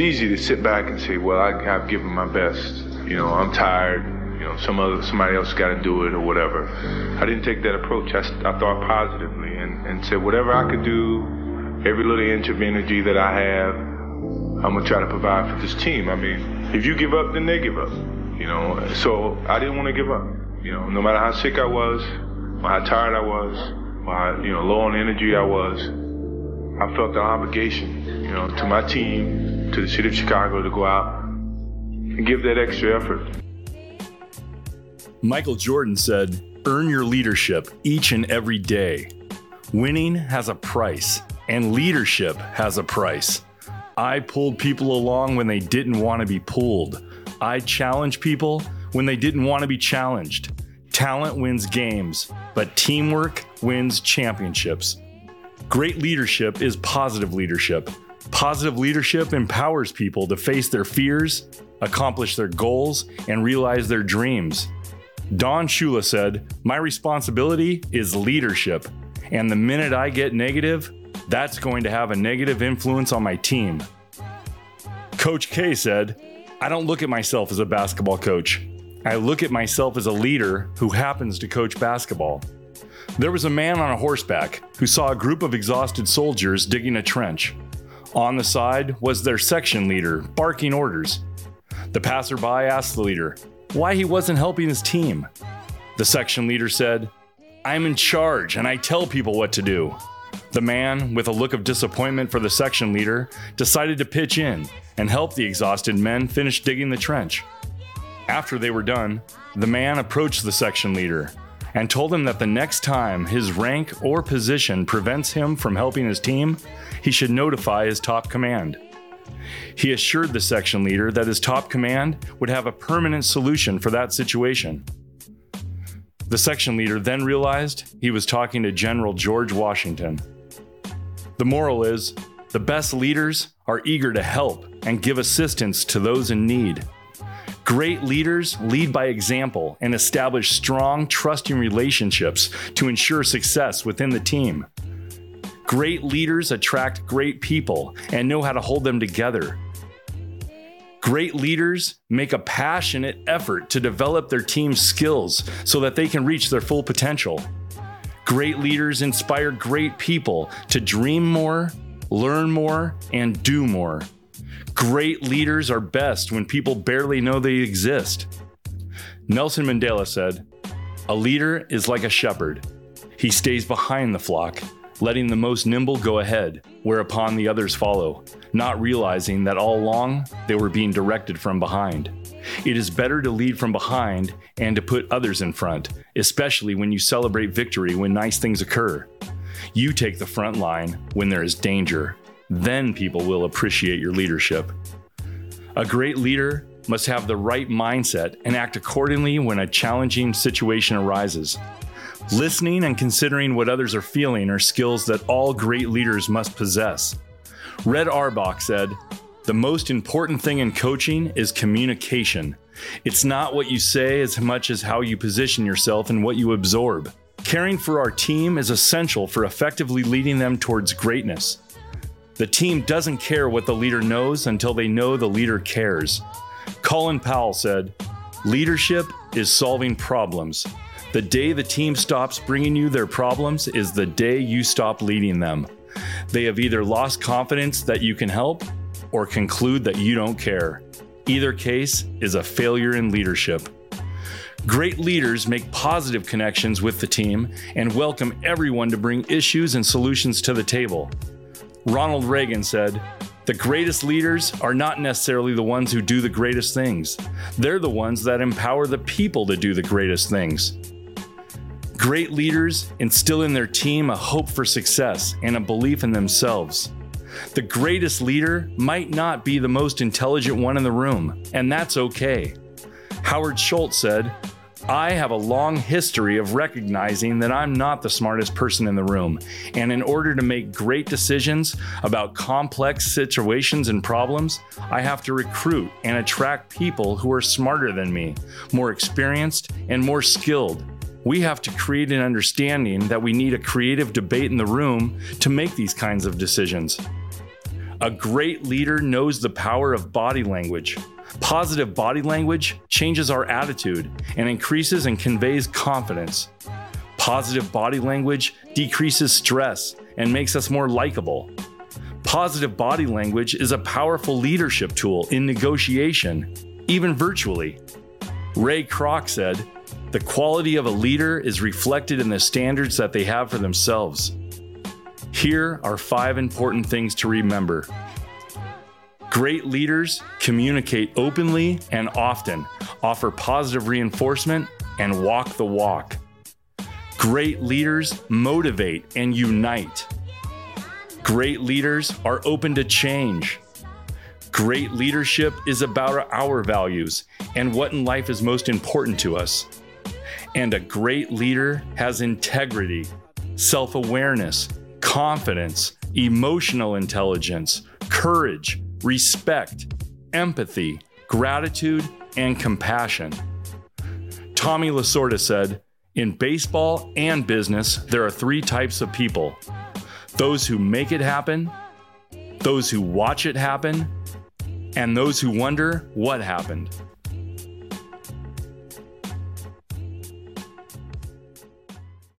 easy to sit back and say, well, I, have given my best. You know, I'm tired. You know, some other somebody else got to do it or whatever. I didn't take that approach. I, I thought positively and, and said, whatever I could do, every little inch of energy that I have, I'm gonna try to provide for this team. I mean, if you give up, then they give up. You know, so I didn't want to give up. You know, no matter how sick I was, or how tired I was, or how you know low on energy I was, I felt the obligation, you know, to my team, to the city of Chicago, to go out and give that extra effort. Michael Jordan said, "Earn your leadership each and every day. Winning has a price, and leadership has a price." I pulled people along when they didn't want to be pulled. I challenged people when they didn't want to be challenged. Talent wins games, but teamwork wins championships. Great leadership is positive leadership. Positive leadership empowers people to face their fears, accomplish their goals, and realize their dreams. Don Shula said, My responsibility is leadership. And the minute I get negative, that's going to have a negative influence on my team. Coach K said, I don't look at myself as a basketball coach. I look at myself as a leader who happens to coach basketball. There was a man on a horseback who saw a group of exhausted soldiers digging a trench. On the side was their section leader, barking orders. The passerby asked the leader why he wasn't helping his team. The section leader said, I'm in charge and I tell people what to do. The man, with a look of disappointment for the section leader, decided to pitch in and help the exhausted men finish digging the trench. After they were done, the man approached the section leader and told him that the next time his rank or position prevents him from helping his team, he should notify his top command. He assured the section leader that his top command would have a permanent solution for that situation. The section leader then realized he was talking to General George Washington. The moral is the best leaders are eager to help and give assistance to those in need. Great leaders lead by example and establish strong, trusting relationships to ensure success within the team. Great leaders attract great people and know how to hold them together. Great leaders make a passionate effort to develop their team's skills so that they can reach their full potential. Great leaders inspire great people to dream more, learn more, and do more. Great leaders are best when people barely know they exist. Nelson Mandela said, A leader is like a shepherd. He stays behind the flock, letting the most nimble go ahead, whereupon the others follow, not realizing that all along they were being directed from behind. It is better to lead from behind and to put others in front, especially when you celebrate victory when nice things occur. You take the front line when there is danger. Then people will appreciate your leadership. A great leader must have the right mindset and act accordingly when a challenging situation arises. Listening and considering what others are feeling are skills that all great leaders must possess. Red Auerbach said, the most important thing in coaching is communication. It's not what you say as much as how you position yourself and what you absorb. Caring for our team is essential for effectively leading them towards greatness. The team doesn't care what the leader knows until they know the leader cares. Colin Powell said, Leadership is solving problems. The day the team stops bringing you their problems is the day you stop leading them. They have either lost confidence that you can help or conclude that you don't care. Either case is a failure in leadership. Great leaders make positive connections with the team and welcome everyone to bring issues and solutions to the table. Ronald Reagan said, The greatest leaders are not necessarily the ones who do the greatest things, they're the ones that empower the people to do the greatest things. Great leaders instill in their team a hope for success and a belief in themselves. The greatest leader might not be the most intelligent one in the room, and that's okay. Howard Schultz said, I have a long history of recognizing that I'm not the smartest person in the room, and in order to make great decisions about complex situations and problems, I have to recruit and attract people who are smarter than me, more experienced, and more skilled. We have to create an understanding that we need a creative debate in the room to make these kinds of decisions. A great leader knows the power of body language. Positive body language changes our attitude and increases and conveys confidence. Positive body language decreases stress and makes us more likable. Positive body language is a powerful leadership tool in negotiation, even virtually. Ray Kroc said, The quality of a leader is reflected in the standards that they have for themselves. Here are five important things to remember. Great leaders communicate openly and often, offer positive reinforcement, and walk the walk. Great leaders motivate and unite. Great leaders are open to change. Great leadership is about our values and what in life is most important to us. And a great leader has integrity, self awareness, confidence, emotional intelligence, courage, respect, empathy, gratitude, and compassion. Tommy Lasorda said, In baseball and business, there are three types of people those who make it happen, those who watch it happen, and those who wonder what happened.